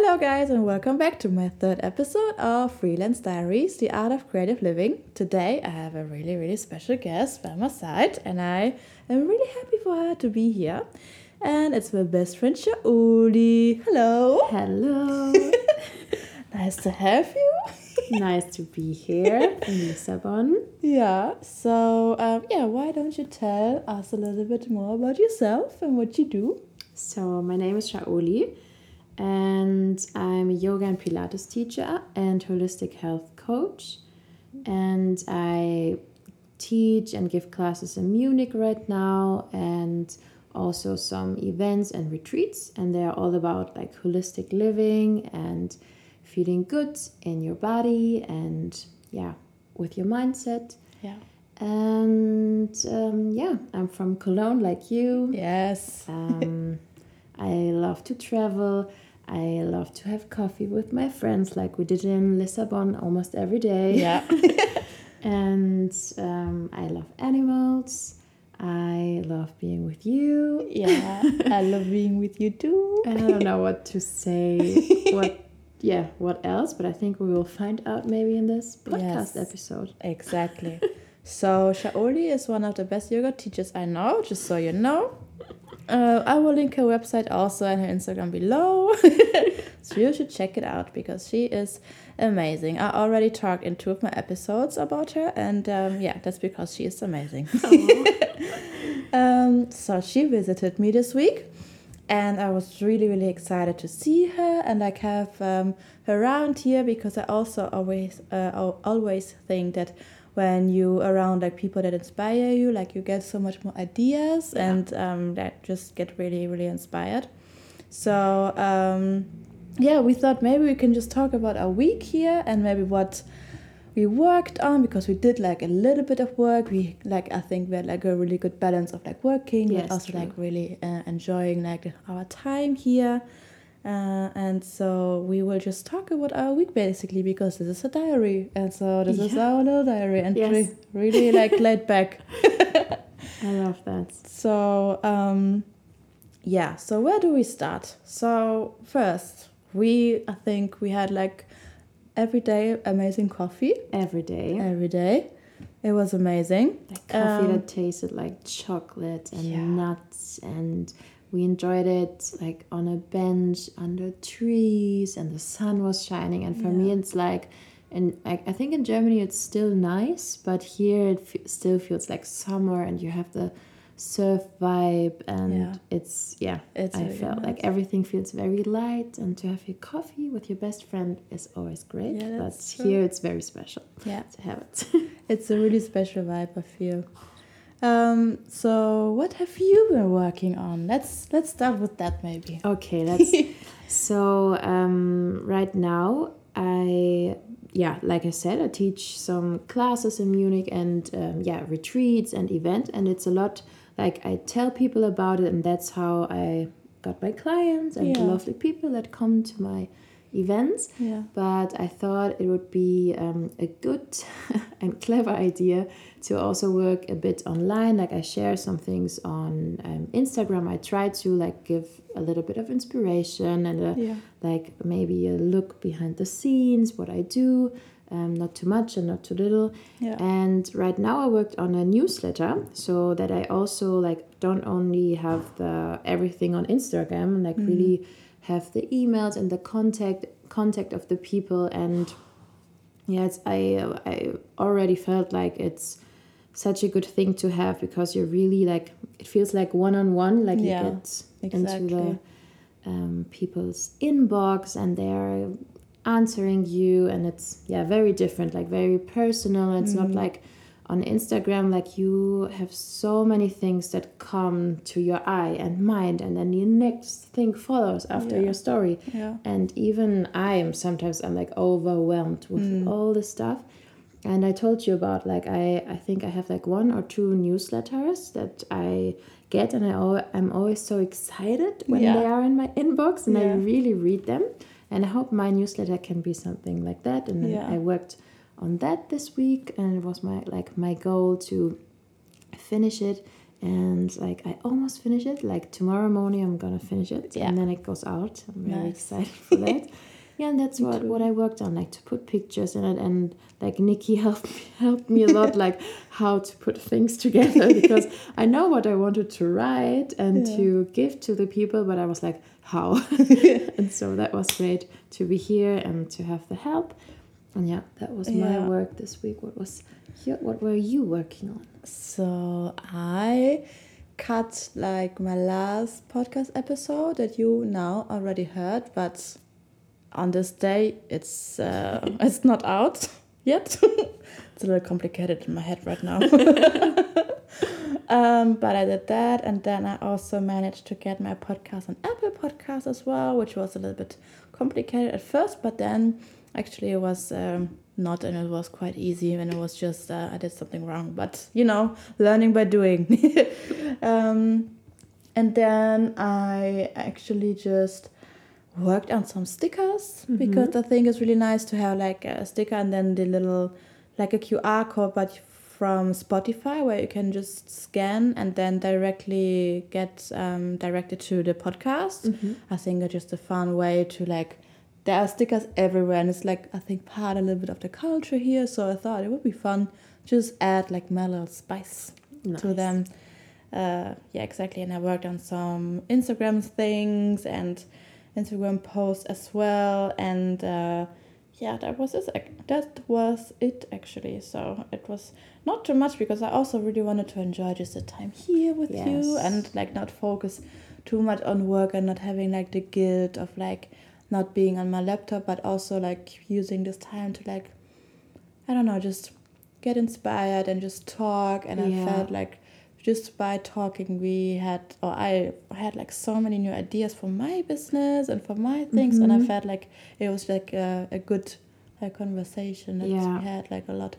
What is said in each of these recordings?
Hello, guys, and welcome back to my third episode of Freelance Diaries The Art of Creative Living. Today, I have a really, really special guest by my side, and I am really happy for her to be here. And it's my best friend Saholy. Hello. Hello. nice to have you. nice to be here in Lissabon. Yeah, so um, yeah, why don't you tell us a little bit more about yourself and what you do? So, my name is Saholy and I'm a yoga and Pilates teacher and holistic health coach. And I teach and give classes in Munich right now and also some events and retreats. And they're all about like holistic living and feeling good in your body and yeah, with your mindset. Yeah. And um, yeah, I'm from Cologne like you. Yes. Um, I love to travel. I love to have coffee with my friends, like we did in Lisbon almost every day. Yeah. and um, I love animals. I love being with you. Yeah, I love being with you too. And I don't know what to say. what, yeah, what else? But I think we will find out maybe in this podcast Yes. episode. Exactly. So Saholy is one of the best yoga teachers I know, just so you know. Uh, I will link her website also and her Instagram below. so you should check it out because she is amazing. I already talked in two of my episodes about her, and um, yeah, that's because she is amazing. um, so she visited me this week, and I was really, really excited to see her and like have um, her around here because I also always, uh, always think that when you around like people that inspire you, like you get so much more ideas Yeah. and um, that just get really, really inspired. So um, yeah, we thought maybe we can just talk about our week here and maybe what we worked on because we did like a little bit of work. We like I think we had like a really good balance of like working, Yes, but also true. like really uh, enjoying like our time here. Uh, and so we will just talk about our week basically because this is a diary, and so this is our little diary, and Yes. re- really like laid back. I love that. So um, yeah. So where do we start? So first, we I think we had like every day amazing coffee Every day. every day. It was amazing. Like coffee Um, that tasted like chocolate and Yeah. nuts and we enjoyed it like on a bench under trees and the sun was shining and for me it's like and I, I think in germany it's still nice but here it fe- still feels like summer and you have the surf vibe and Yeah. it's yeah It's i felt like everything feels very light and to have your coffee with your best friend is always great Yeah, but true. here it's very special Yeah, to have it it's a really special vibe. I feel. Um, so what have you been working on? Let's let's start with that maybe. Okay, let's. so um, right now, I yeah, like I said, I teach some classes in Munich and um, yeah, retreats and event, and it's a lot. Like I tell people about it, and that's how I got my clients and Yeah. lovely people that come to my events. Yeah. But I thought it would be um, a good and clever idea to also work a bit online. Like I share some things on um, Instagram. I try to like give a little bit of inspiration and a, Yeah. like maybe a look behind the scenes, what I do. Um, not too much and not too little. Yeah. And right now I worked on a newsletter so that I also like don't only have the everything on Instagram, like really have the emails and the contact contact of the people. And yeah, it's I I already felt like it's such a good thing to have because you're really like it feels like one on one like Yeah, you get exactly. into the um, people's inbox and they're answering you. And it's yeah very different like very personal. It's not like on instagram like you have so many things that come to your eye and mind and then the next thing follows after Yeah. your story. Yeah. and even i am sometimes i'm like overwhelmed with mm. all the stuff. And i told you about like i i think i have like one or two newsletters that i get and i al- i'm always so excited when Yeah. they are in my inbox and i really read them. And i hope my newsletter can be something like that. And i worked on that this week and it was my like my goal to finish it and like I almost finish it. Like tomorrow morning, I'm gonna finish it, Yeah. and then it goes out. I'm very Nice. excited for that. yeah, and that's what what I worked on, like to put pictures in it, and like Nikki helped me, helped me a lot, like how to put things together because I know what I wanted to write and Yeah. to give to the people, but I was like, how? and so that was great to be here and to have the help. And yeah, that was my Yeah. work this week. What was your, what were you working on? So I cut like my last podcast episode that you now already heard, but on this day it's uh, it's not out yet. it's a little complicated in my head right now. um, but I did that, and then I also managed to get my podcast on Apple Podcasts as well, which was a little bit complicated at first, but then actually it was um, not, and it was quite easy, and it was just uh, I did something wrong, but you know, learning by doing. um, and then I actually just worked on some stickers because I think it's really nice to have like a sticker and then the little like a QR code but from Spotify where you can just scan and then directly get um, directed to the podcast. I think it's just a fun way to like there are stickers everywhere and it's like I think part a little bit of the culture here so I thought it would be fun just add like my little spice to them. Uh, yeah, exactly. And I worked on some Instagram things and Instagram posts as well. And uh, yeah, that was it. That was it actually. So it was not too much because I also really wanted to enjoy just the time here with you and like not focus too much on work and not having like the guilt of like not being on my laptop, but also like using this time to like I don't know, just get inspired and just talk. And Yeah. I felt like just by talking, we had, or I had like so many new ideas for my business and for my things. And I Mhm. felt like it was like a, a good like, conversation that Yeah. we had like a lot.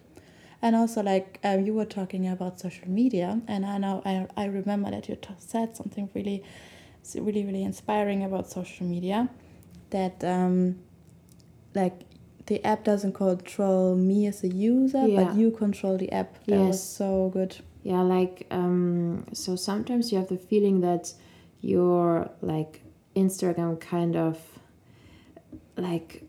And also, like um, you were talking about social media, and I know I, I remember that you t- said something really, really, really inspiring about social media. That um, like the app doesn't control me as a user, Yeah. but you control the app. That was so good. Yeah, like um so sometimes you have the feeling that your like Instagram kind of like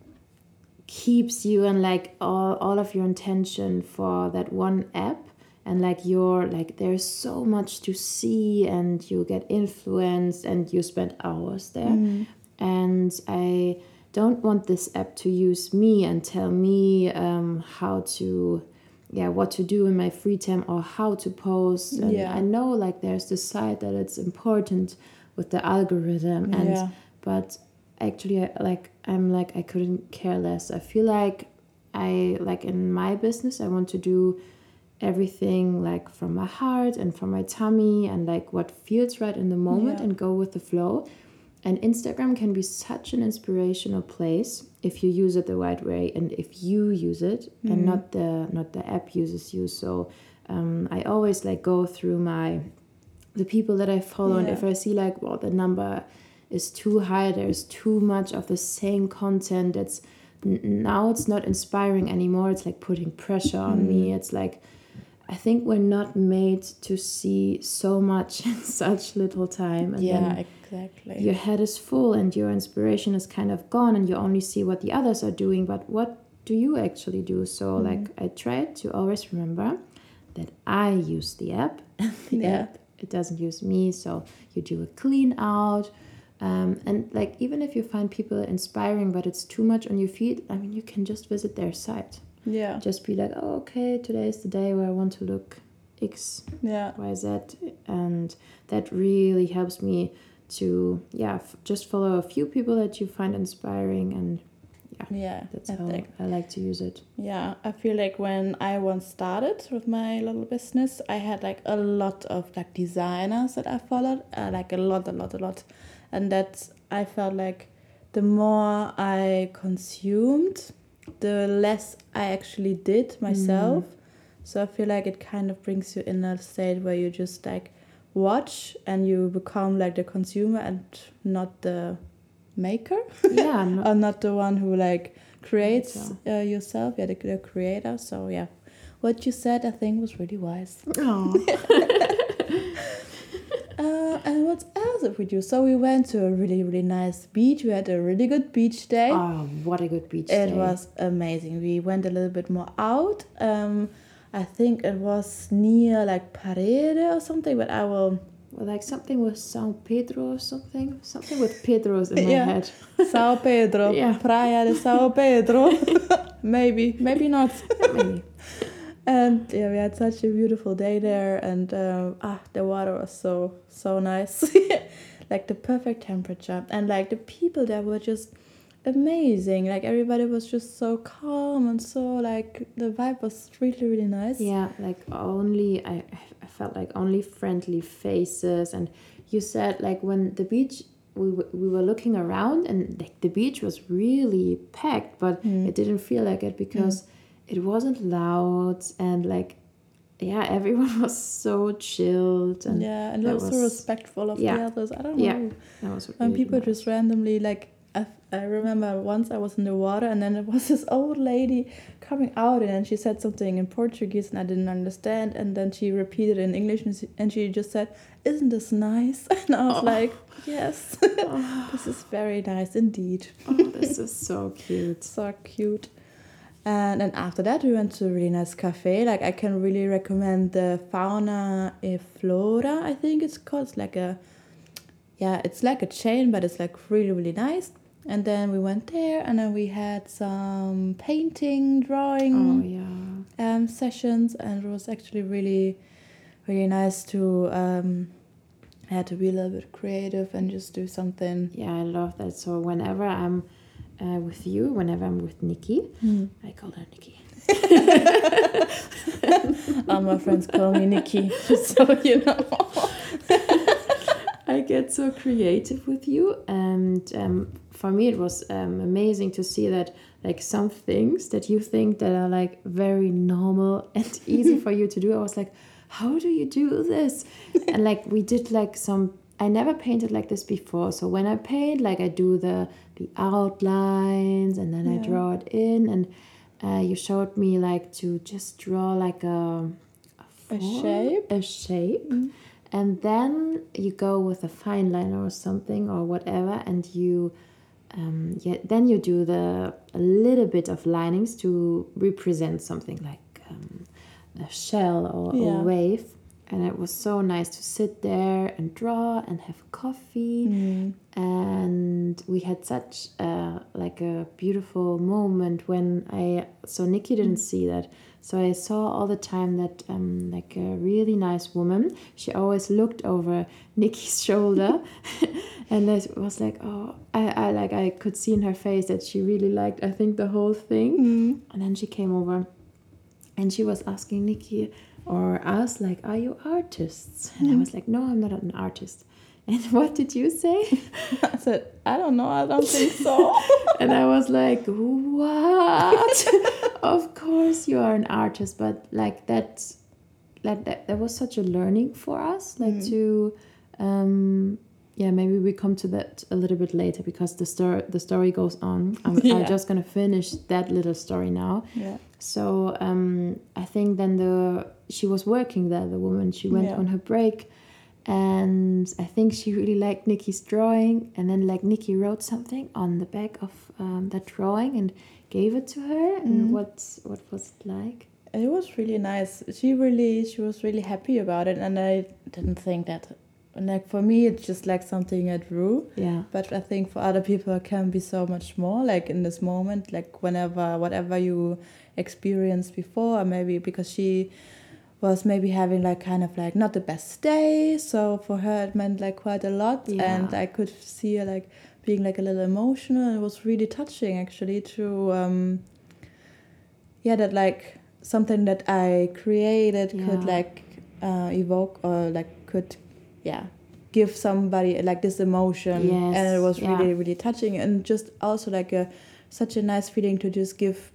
keeps you and like all, all of your intention for that one app and like you're like there's so much to see and you get influenced and you spend hours there and i don't want this app to use me and tell me um, how to yeah what to do in my free time or how to post and Yeah. i know like there's this side that it's important with the algorithm and Yeah. but actually I, like i'm like i couldn't care less i feel like i like in my business i want to do everything like from my heart and from my tummy and like what feels right in the moment Yeah. and go with the flow and instagram can be such an inspirational place if you use it the right way and if you use it and not the not the app uses you. So um, i always like go through my the people that i follow and if i see like well the number is too high there's too much of the same content it's now it's not inspiring anymore it's like putting pressure on me it's like i think we're not made to see so much in such little time and yeah, then exactly. your head is full and your inspiration is kind of gone and you only see what the others are doing but what do you actually do so Mm-hmm. like i try to always remember that i use the app and the Yeah. app it doesn't use me so you do a clean out um, and like even if you find people inspiring but it's too much on your feed i mean you can just visit their site Yeah, just be like oh okay today is the day where i want to look x yeah, YZ, and that really helps me to yeah f- just follow a few people that you find inspiring, and yeah. Yeah that's I how think. I like to use it. Yeah, I feel like when I once started with my little business, I had like a lot of like designers that I followed, uh, like a lot, a lot, a lot, and that's I felt like the more I consumed, the less I actually did myself. So I feel like it kind of brings you in a state where you just like watch and you become like the consumer and not the maker. Yeah, no, or not the one who like creates uh, yourself. Yeah the, the creator. So yeah. What you said i think was really wise. Aw. And what else did we do? So we went to a really, really nice beach. We had a really good beach day. Oh, what a good beach it day. It was amazing. We went a little bit more out. Um, I think it was near like Parede or something, but I will. Well, like something with São Pedro or something. Something with Pedro's in my Yeah. head. Sao Pedro. Yeah. Praia de Sao Pedro. maybe, maybe not. Maybe. And yeah, we had such a beautiful day there, and um, ah, the water was so so nice, like the perfect temperature, and like the people there were just amazing. Like everybody was just so calm and so like the vibe was really really nice. Yeah, like only I, I felt like only friendly faces, and you said like when the beach we w- we were looking around and like the beach was really packed, but Mm. it didn't feel like it because it wasn't loud and like yeah everyone was so chilled and yeah, and also was- respectful of the others. I don't Yeah, know. that was When really people nice. just randomly like I, I remember once I was in the water and then there was this old lady coming out and then she said something in Portuguese and I didn't understand and then she repeated in English and she, and she just said, "Isn't this nice?" And I was Oh. like, "Yes, oh. this is very nice indeed." oh, this is so cute. so cute. And then after that, we went to a really nice cafe. Like I can really recommend the Fauna e Flora. I think it's called. It's like a, yeah, it's like a chain, but it's like really really nice. And then we went there, and then we had some painting, drawing Oh yeah. um, sessions, and it was actually really, really nice to. Um, I had to be a little bit creative and just do something. Yeah, I love that. So whenever I'm uh, with you, whenever I'm with Nikki, I call her Nikki. All my friends call me Nikki, so you know. I get so creative with you, and um, for me it was um, amazing to see that like some things that you think that are like very normal and easy for you to do. I was like, how do you do this? and like we did like some. I never painted like this before, so when I paint, like I do the the outlines and then I draw it in, and uh, you showed me like to just draw like a A form, shape? a shape and then you go with a fine liner or something or whatever and you um, yeah, then you do the a little bit of linings to represent something like um, a shell or Yeah. a wave and it was so nice to sit there and draw and have coffee. Mm. and we had such a, like a beautiful moment when I so Nikki didn't see that. So I saw all the time that um, like a really nice woman. She always looked over Nikki's shoulder. And I was like oh I, I like I could see in her face that she really liked I think the whole thing. Mm. and then she came over and she was asking Nikki or us like are you artists and I was like no I'm not an artist and what did you say I said, I don't know, I don't think so. and I was like, "What? of course you are an artist, but like that, like that, that was such a learning for us, like to, um, yeah, maybe we come to that a little bit later because the story the story goes on. I'm, Yeah. I'm just gonna finish that little story now. yeah. So um, I think then the she was working there, the woman. She went Yeah. on her break, and I think she really liked Nikki's drawing. And then like Nikki wrote something on the back of um, that drawing and gave it to her. And what what was it like? It was really nice. She really, she was really happy about it, and I didn't think that. And like for me, it's just like something I drew. Yeah, But I think for other people, it can be so much more. Like in this moment, like whenever, whatever you experienced before, or maybe because she was maybe having like kind of like not the best day. So for her, it meant like quite a lot, and I could see her like being like a little emotional. It was really touching actually to, um, yeah, that like something that I created could like uh, evoke or like could, yeah, give somebody like this emotion, Yes, and it was yeah. really really touching and just also like a such a nice feeling to just give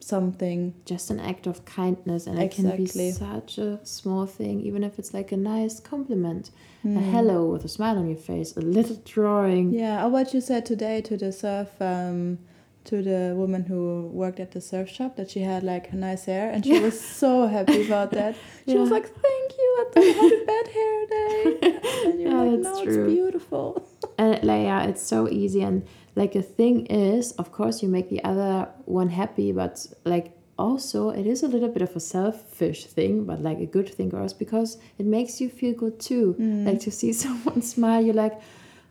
something. just an act of kindness, and it can be such a small thing, even if it's like a nice compliment, a Mm. hello with a smile on your face, a little drawing. Yeah, or what you said today to the surf um, to the woman who worked at the surf shop that she had like nice hair, and she was so happy about that. She was like, "Thank you, I don't have bad hair day." And you're Yeah, like, that's "No, true. it's beautiful." and like yeah it's so easy and like the thing is of course you make the other one happy but like also it is a little bit of a selfish thing but like a good thing for us because it makes you feel good too Mm. like to see someone smile you're like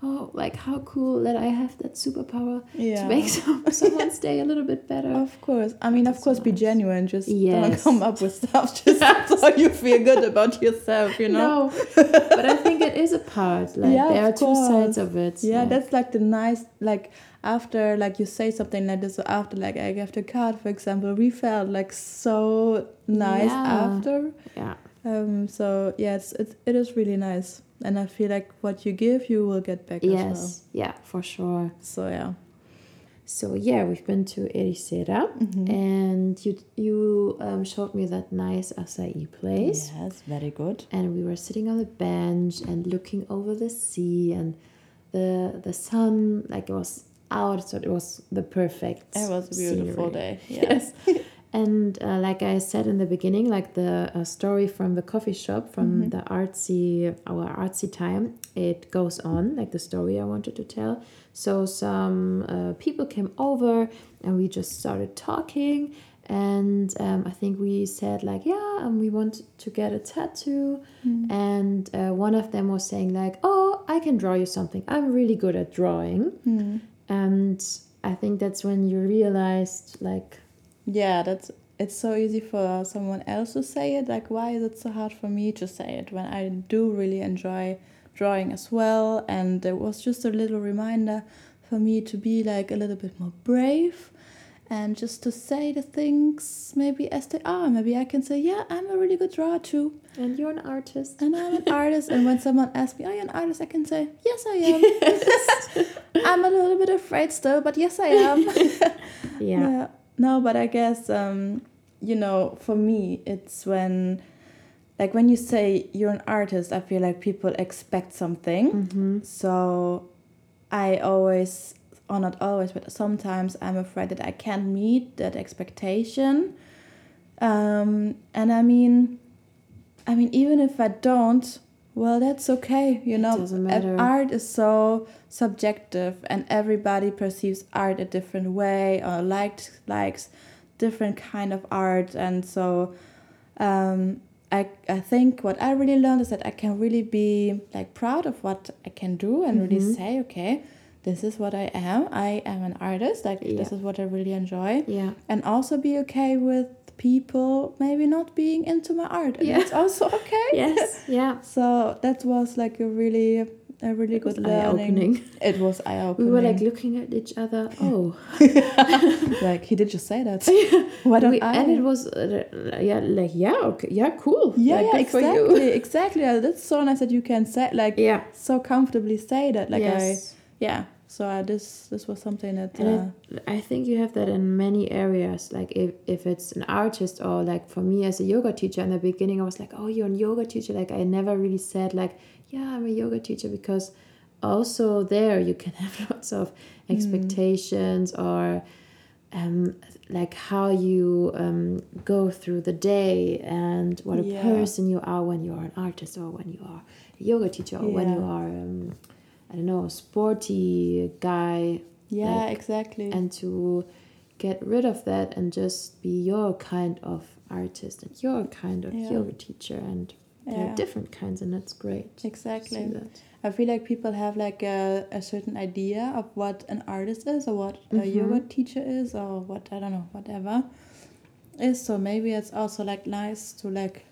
oh like how cool that i have that superpower Yeah. to make some, someone's day a little bit better Of course. I mean, of course, be genuine. Just don't come up with stuff just so you feel good about yourself, you know? no but i think it is a part like Yeah, there are of two sides of it Yeah, like- that's like the nice, like after, like you say something like this, or after, like I gave the card, for example, we felt like so nice Yeah. after. yeah Um, so yeah, it's, it's it is really nice, and I feel like what you give, you will get back as well. yes yeah for sure So yeah. So yeah, we've been to Ericeira, Mm-hmm. and you you um, showed me that nice acai place, Yes, very good. and we were sitting on the bench and looking over the sea, and the the sun like it was out, so it was the perfect. It was a beautiful scenery. day. Yes. And uh, like I said in the beginning, like the uh, story from the coffee shop, from Mm-hmm. the artsy, our artsy time, it goes on, like the story I wanted to tell. So some uh, people came over and we just started talking. And um, I think we said, like, yeah, um, we want to get a tattoo. Mm-hmm. And uh, one of them was saying, like, oh, I can draw you something. I'm really good at drawing. Mm-hmm. And I think that's when you realized, like, Yeah, that's it's so easy for someone else to say it. Like, why is it so hard for me to say it when I do really enjoy drawing as well? And it was just a little reminder for me to be like a little bit more brave and just to say the things maybe as they are. Maybe I can say, yeah, I'm a really good drawer too, and you're an artist. and I'm an artist. And when someone asks me, are you an artist? I can say, yes, I am. I'm a little bit afraid still, but yes, I am. Yeah. Yeah. No, but I guess um, you know, for me, it's when like when you say you're an artist, I feel like people expect something. Mm-hmm. So I always or not always, but sometimes I'm afraid that I can't meet that expectation. Um, and I mean I mean even if I don't, well that's okay, you know. doesn't Art- matter. Art is so subjective and everybody perceives art a different way or likes likes different kind of art and so um I, I think what I really learned is that I can really be like proud of what I can do and really Mhm. say, okay, this is what I am. I am an artist. Like this is what I really enjoy. Yeah. And also be okay with people maybe not being into my art. And Yeah. that's also okay. Yes. Yeah. So that was like a really a really It good learning. It was eye opening. We were like looking at each other. Oh, like he did just say that. Why don't We- I? and it was uh, yeah, like yeah, okay, yeah, cool. yeah, like, yeah, exactly, exactly. That's so nice that you can say like Yeah. so comfortably say that. Like yes. I, yeah. So uh, this this was something that. Uh, it, I think you have that in many areas. Like if, if it's an artist or like for me as a yoga teacher in the beginning, I was like, oh, you're a yoga teacher. Like I never really said like, yeah, I'm a yoga teacher because also there you can have lots of expectations or um, like how you um, go through the day and what a Yeah. person you are when you are an artist or when you are a yoga teacher or when you are um, I don't know a sporty guy yeah, like, exactly. and to get rid of that and just be your kind of artist and your kind of Yeah. yoga teacher and there Yeah. are different kinds and that's great exactly. I feel like people have like a, a certain idea of what an artist is or what a Mhm. yoga teacher is or what I don't know whatever is. So maybe it's also like nice to like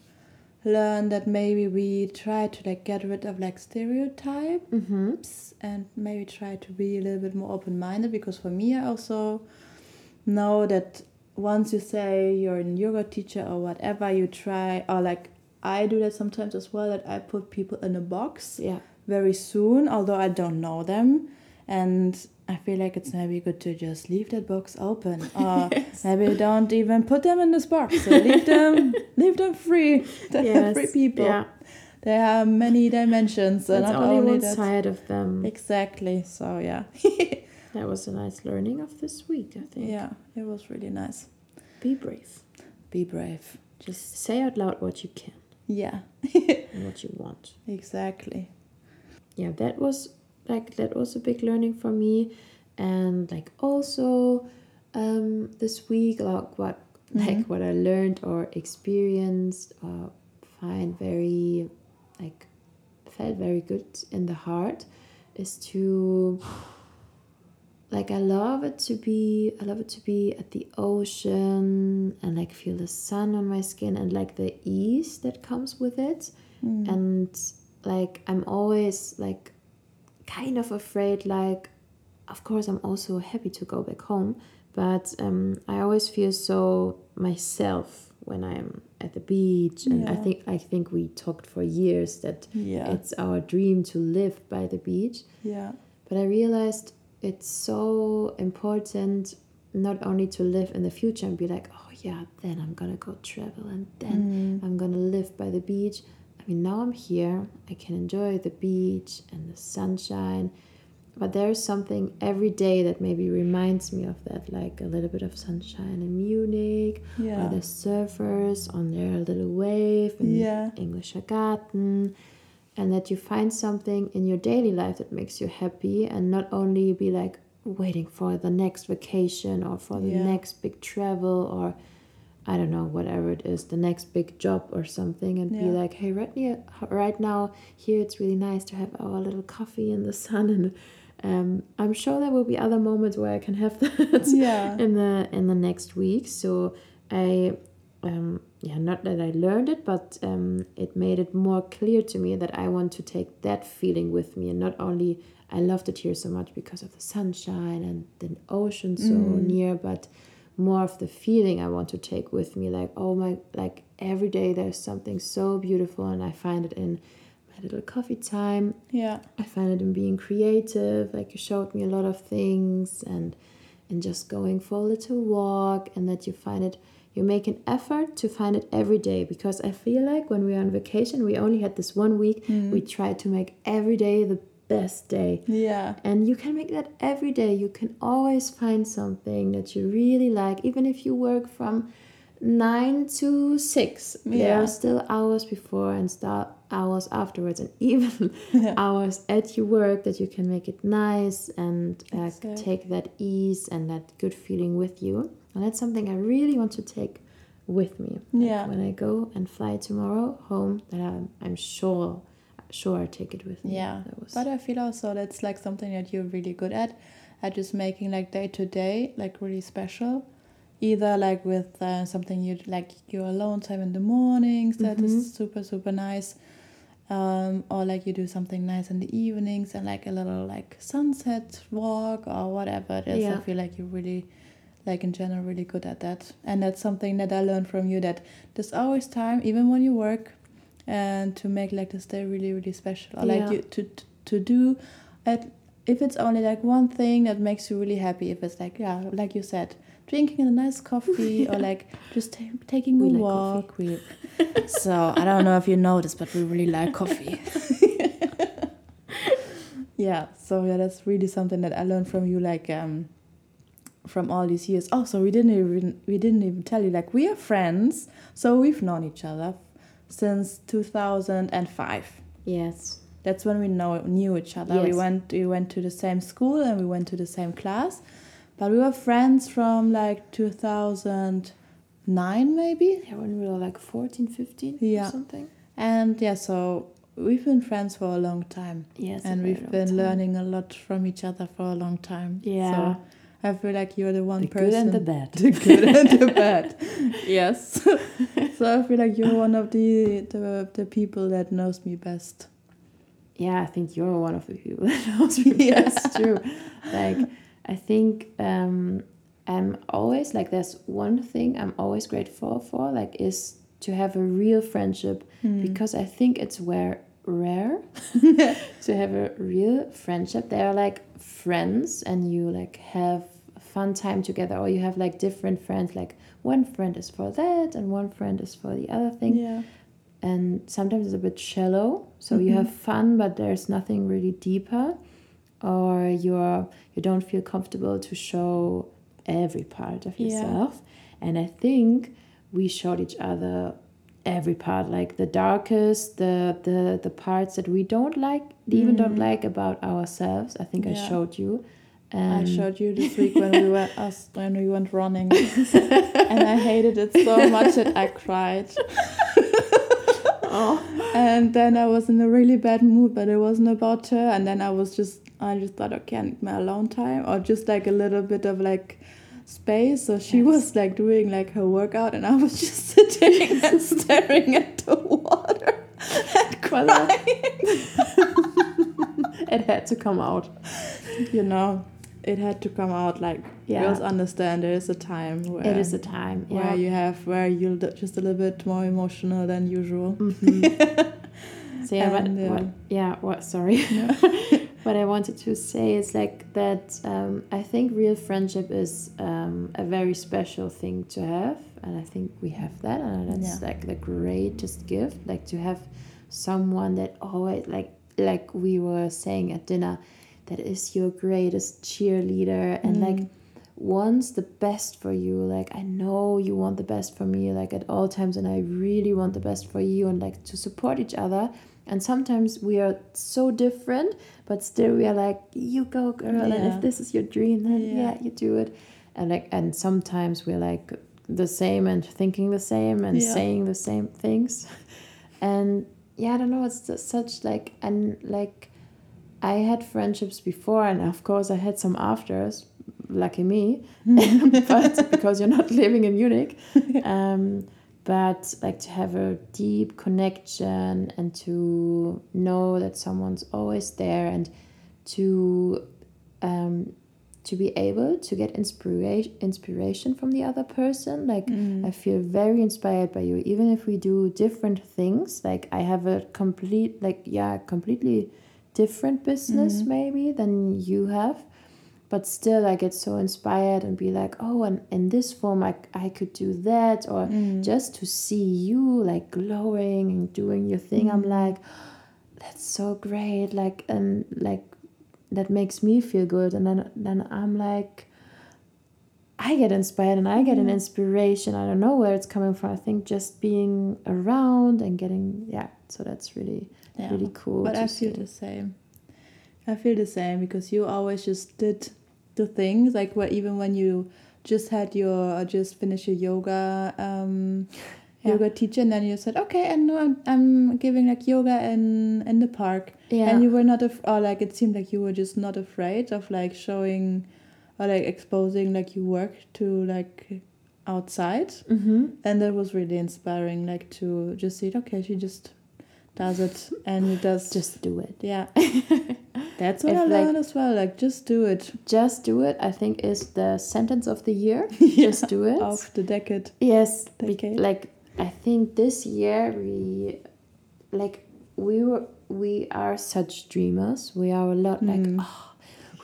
learn that maybe we try to like get rid of like stereotypes Mm-hmm. and maybe try to be a little bit more open minded because for me I also know that once you say you're a yoga teacher or whatever you try or like I do that sometimes as well that I put people in a box Yeah. very soon, although I don't know them. And I feel like it's maybe good to just leave that box open, or maybe don't even put them in this box. So leave them, leave them free. They're Yes. free people. Yeah. There are many dimensions, and not only only one that. side of them. Exactly. So yeah. That was a nice learning of this week, I think. Yeah, it was really nice. Be brave. Be brave. Just Say out loud what you can yeah, and what you want. exactly. Yeah, that was like that was a big learning for me. And like also um this week like what like Mhm. what I learned or experienced or find very like felt very good in the heart is to like I love it to be I love it to be at the ocean and like feel the sun on my skin and like the ease that comes with it Mm. and like I'm always like kind of afraid like of course I'm also happy to go back home but um, I always feel so myself when I'm at the beach and I think I think we talked for years that yeah, it's our dream to live by the beach yeah, but I realized it's so important not only to live in the future and be like, oh yeah, then I'm gonna go travel and then Mm. I'm gonna live by the beach. I now I'm here, I can enjoy the beach and the sunshine, but there's something every day that maybe reminds me of that, like a little bit of sunshine in Munich, yeah, or the surfers on their little wave in Yeah. Englischer Garten, and that you find something in your daily life that makes you happy, and not only be like waiting for the next vacation or for the Yeah. next big travel or I don't know whatever it is, the next big job or something, and be like, hey, right here, right now here, it's really nice to have our little coffee in the sun and. Um, I'm sure there will be other moments where I can have that yeah, in the in the next week. So I, um, yeah, not that I learned it, but um, it made it more clear to me that I want to take that feeling with me, and not only I loved it here so much because of the sunshine and the ocean so Mm. near, but more of the feeling I want to take with me. Like oh my, like every day there's something so beautiful, and I find it in my little coffee time yeah, I find it in being creative. Like you showed me a lot of things and and just going for a little walk and that you find it you make an effort to find it every day because I feel like when we are on vacation we only had this one week mm-hmm. we try to make every day the best day yeah, and you can make that every day you can always find something that you really like even if you work from 9 to 6 there Yeah. are still hours before and start hours afterwards and even Yeah. hours at your work that you can make it nice and uh, Exactly. take that ease and that good feeling with you and that's something i really want to take with me Like, Yeah. when i go and fly tomorrow home that i'm, I'm sure sure i take it with me yeah. that was But I feel also that's like something that you're really good at, at just making like day to day like really special. Either like with uh, something you like your alone time in the mornings that is Mhm. super super nice, um, or like you do something nice in the evenings and like a little like sunset walk or whatever it is. I feel like you're really like in general really good at that and that's something that i learned from you that there's always time even when you work and to make like this day really really special. Or like Yeah. you to to do it if it's only like one thing that makes you really happy if it's like yeah like you said drinking a nice coffee or like just ta- taking a We like walk. we so i don't know if you noticed but we really like coffee. Yeah so yeah that's really something that i learned from you like um from all these years. Oh so we didn't even we didn't even tell you like we are friends so we've known each other since 2005 yes that's when we know knew each other Yes. we went we went to the same school and we went to the same class but we were friends from like 2009 maybe Yeah, when we were like 14, 15 Yeah. or something. and yeah so we've been friends for a long time Yes. and we've been learning a lot from each other for a long time Yeah. so i feel like you're the one the person good and the bad. the good and the bad. Yes. so I feel like you're one of the, the the people that knows me best. Yeah, I think you're one of the people that knows me Yeah. best too. Like, I think um, I'm always like there's one thing I'm always grateful for, like, is to have a real friendship Hmm. because I think it's where rare to have a real friendship. They are like friends, and you like have fun time together, or you have like different friends. Like one friend is for that, and one friend is for the other thing Yeah. and sometimes it's a bit shallow so you Mhm. have fun but there's nothing really deeper or you're you don't feel comfortable to show every part of Yeah. yourself and i think we showed each other every part like the darkest the the the parts that we don't like even don't like about ourselves i think i Mm. Showed you I showed you this week when we went us when we went running, and I hated it so much that I cried. oh And then I was in a really bad mood, but it wasn't about her. And then I was just, I just thought, okay, I need my alone time, or just like a little bit of like space. So she Yes. was like doing like her workout, and I was just sitting and staring at the water and crying. it had to come out you know, it had to come out. Like Yeah. girls understand there is a time where it is a time yeah where you have where you're just a little bit more emotional than usual. Mhm. so yeah, And, what, yeah. what, yeah, what? Sorry. Yeah. What I wanted to say is like that. Um, I think real friendship is um, a very special thing to have, and I think we have that, and that's Yeah. like the greatest gift. Like to have someone that always like like we were saying at dinner, that is your greatest cheerleader, and like Mm. Wants the best for you like i know you want the best for me like at all times and i really want the best for you and like to support each other and sometimes we are so different but still we are like you go girl and if this is your dream then Yeah. yeah. you do it and like and sometimes we're like the same and thinking the same and Yeah. saying the same things and yeah i don't know it's just such like and like I had friendships before, and of course, I had some afters. Lucky me, but because you're not living in Munich. Um, but like to have a deep connection and to know that someone's always there and to um, to be able to get inspiration inspiration from the other person like Mm. i feel very inspired by you even if we do different things like i have a complete like yeah completely different business Mhm. maybe than you have but still i get so inspired and be like oh and in this form i, I could do that or Mm. just to see you like glowing and doing your thing i'm Mm. like that's so great like and like that makes me feel good and then then i'm like i get inspired and i get an inspiration i don't know where it's coming from i think just being around and getting yeah so that's really Yeah. really cool But I feel see. the same. I feel the same because you always just did the things like where even when you just had your just finished your yoga um Yeah. yoga teacher and then you said okay and I'm, I'm giving like yoga in in the park yeah and you were not af- or like it seemed like you were just not afraid of like showing or like exposing like your work to like outside mm-hmm. and that was really inspiring like to just see okay she just does it and it does just do it yeah that's what If, i like- learned as well like just do it just do it i think is the sentence of the year Yeah. just do it of the decade Yes, Decade. like I think this year we, like we were we are such dreamers. We are a lot like Mm. oh,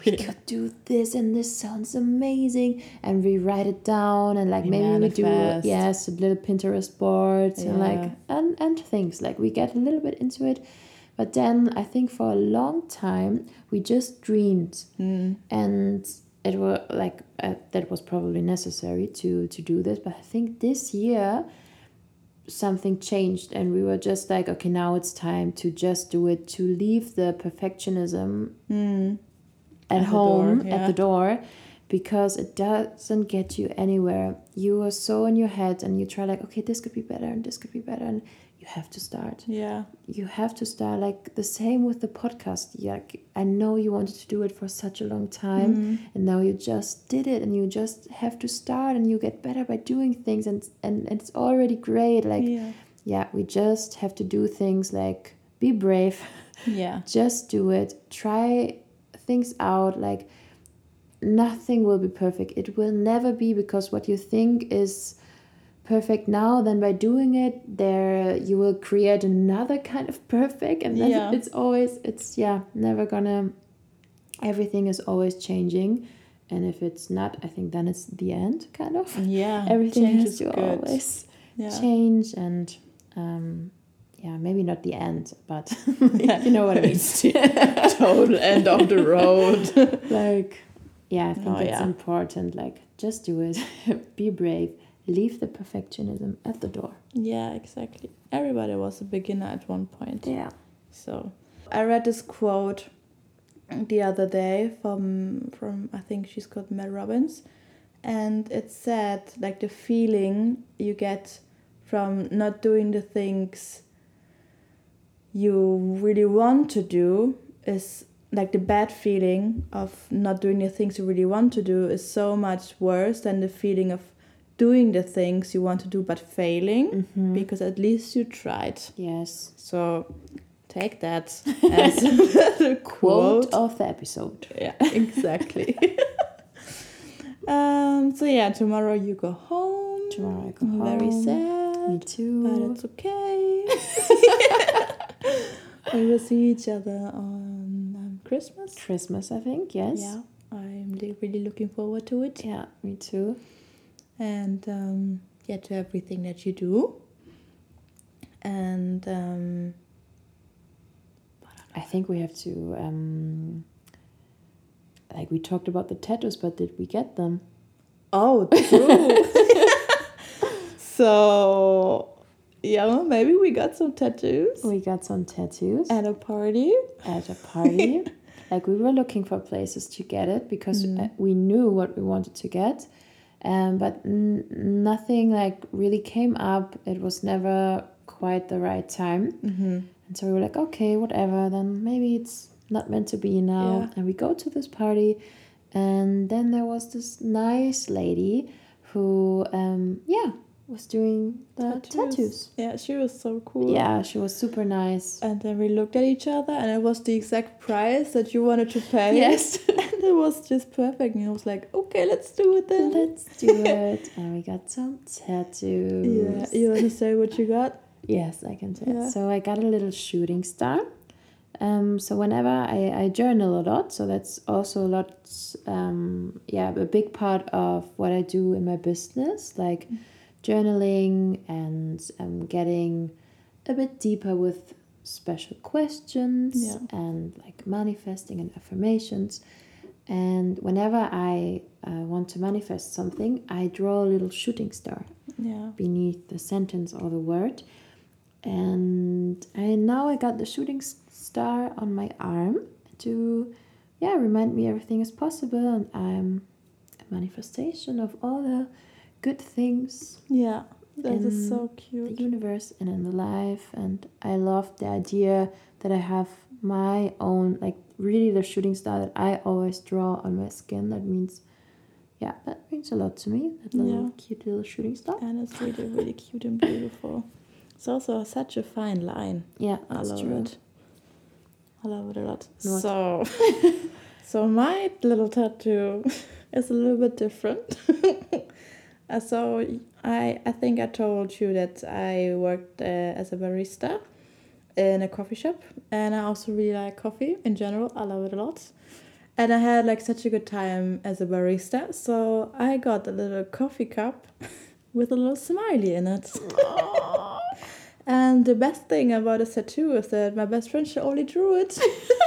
we Yeah. could do this and this sounds amazing, and we write it down and like We maybe we do yes a little Pinterest boards and like and and things like we get a little bit into it, but then I think for a long time we just dreamed mm. and it was like uh, that was probably necessary to to do this but i think this year something changed and we were just like okay now it's time to just do it to leave the perfectionism Mm. At, At home door, at the door because it doesn't get you anywhere. You are so in your head and you try like okay this could be better and this could be better and you have to start. Yeah. You have to start like the same with the podcast. Yeah i know you wanted to do it for such a long time Mm. and now you just did it and you just have to start and you get better by doing things and and it's already great. Like yeah. yeah we just have to do things like be brave. Yeah. Just do it. Try things out like nothing will be perfect it will never be because what you think is perfect now then by doing it there you will create another kind of perfect and then Yeah. it's always it's yeah never gonna everything is always changing and if it's not i think then it's the end kind of yeah everything has is to good. always yeah change and um yeah, maybe not the end, but you know what I mean. It's the total end of the road. like, yeah, I think Oh, it's yeah. important. Like, just do it. Be brave. Leave the perfectionism at the door. yeah, exactly. Everybody was a beginner at one point. Yeah. So I read this quote the other day from from I think she's called Mel Robbins, and it said like the feeling you get from not doing the things you really want to do is like the bad feeling of not doing the things you really want to do is so much worse than the feeling of doing the things you want to do but failing Mm-hmm. because at least you tried. Yes. So take that as the Quote quote. of the episode. Yeah, exactly. um. So yeah, tomorrow you go home. Tomorrow I go I'm Very sad, Me too. but it's okay. We will see each other on um, Christmas. Christmas, I think. Yes. Yeah, I'm really looking forward to it, Yeah, me too. and um, yeah, to everything that you do. And um, I think we have to. Um, like we talked about the tattoos, but did we get them? Oh, true. so, yeah, well, maybe we got some tattoos We got some tattoos at a party. at a party. like we were looking for places to get it because Mm. uh, we knew what we wanted to get, um, but n- nothing like really came up. It was never quite the right time, Mm-hmm. and so we were like, okay, whatever. Then maybe it's not meant to be now. Yeah. And we go to this party, and then there was this nice lady who, um, yeah, was doing the tattoos. Yeah, she was so cool. Yeah, she was super nice. And then we looked at each other, and it was the exact price that you wanted to pay. Yes. and it was just perfect. And I was like, okay, let's do it then. Let's do it. and we got some tattoos. yeah, you want to say what you got? Yes, I can tell. Yeah. So I got a little shooting star. Um, so whenever I, I journal a lot, so that's also a lot, um, yeah, a big part of what I do in my business, like journaling and um, getting a bit deeper with special questions Yeah. and like manifesting and affirmations. And whenever I uh, want to manifest something, I draw a little shooting star Yeah. beneath the sentence or the word. And I now I got the shooting star on my arm to yeah, remind me everything is possible and I'm a manifestation of all the good things Yeah. That is so the cute. universe and in the life and I love the idea that I have my own like really the shooting star that I always draw on my skin. That means yeah, that means a lot to me. That little Yeah. cute little shooting star. And it's really, really cute and beautiful. It's also such a fine line. Yeah, I love true. it. I love it a lot. So, so my little tattoo is a little bit different. Uh, so I I think I told you that I worked uh, as a barista in a coffee shop, and I also really like coffee in general. I love it a lot. And I had like such a good time as a barista, so I got a little coffee cup with a little smiley in it. And the best thing about this tattoo is that my best friend she only drew it.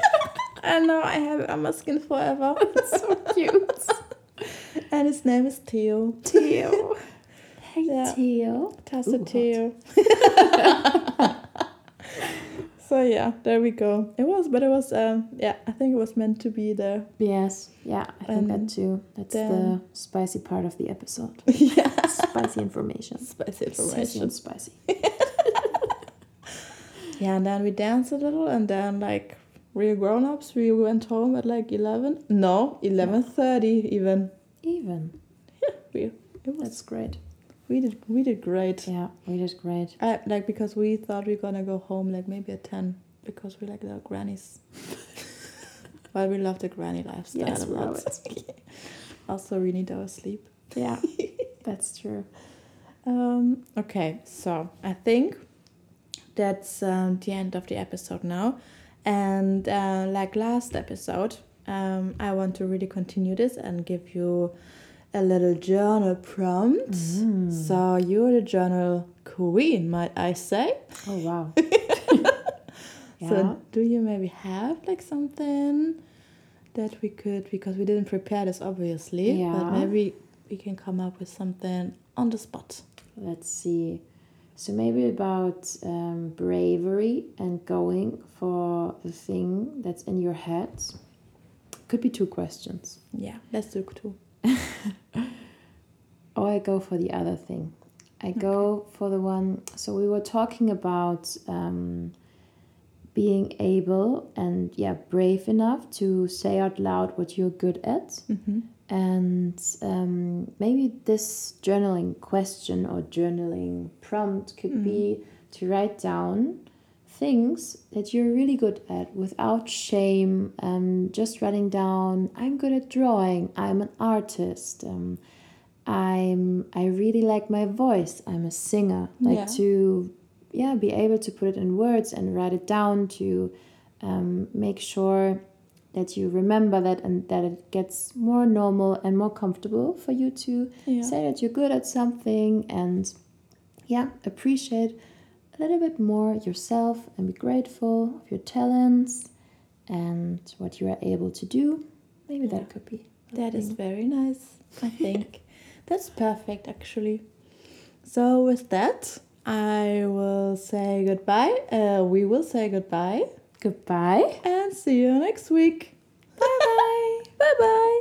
and now I have it on my skin forever. It's so cute. and his name is Theo. Theo. Hey Yeah. Theo. Tasse. Theo. so yeah, there we go. It was, but it was, um, yeah, I think it was meant to be there. Yes, yeah, I think that too. That's the spicy part of the episode. yeah. spicy information. Spicy information. spicy. Yeah, and then we danced a little, and then like real grown ups, we went home at like eleven. No, eleven thirty even. Even. We it was That's great. we did we did great. Yeah, we did great. I, like because we thought we are gonna go home like maybe at ten because we like the grannies. well, we love the granny lifestyle Yes, a we love lot. also, we need our sleep. Yeah, that's true. Um, okay, so I think that's um, the end of the episode now. And uh, like last episode, um, I want to really continue this and give you a little journal prompt. Mm. So you're the journal queen, might I say? Oh wow. yeah. So do you maybe have like something that we could because we didn't prepare this obviously, Yeah. but maybe we can come up with something on the spot. Let's see. So maybe about um, bravery and going for the thing that's in your head. Could be two questions. Yeah, let's do two. Or I go for the other thing. I go for the one. So we were talking about um, being able and yeah, brave enough to say out loud what you're good at. Mm-hmm. And um, maybe this journaling question or journaling prompt could be to write down things that you're really good at without shame. Um, just writing down, I'm good at drawing, I'm an artist. Um, I'm I really like my voice. I'm a singer. Like Yeah. to yeah, be able to put it in words and write it down to um, make sure that you remember that and that it gets more normal and more comfortable for you to Yeah. say that you're good at something and yeah, appreciate a little bit more yourself and be grateful of your talents and what you are able to do. Maybe that could be. That is thing. very nice, I think. That's perfect, actually. So, with that, I will say goodbye. Uh, we will say goodbye Goodbye. and see you next week. Bye bye. bye bye.